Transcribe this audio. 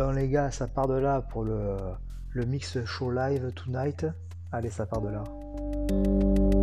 Ben, les gars, ça part de là pour le, le mix show live tonight. Allez, ça part de là.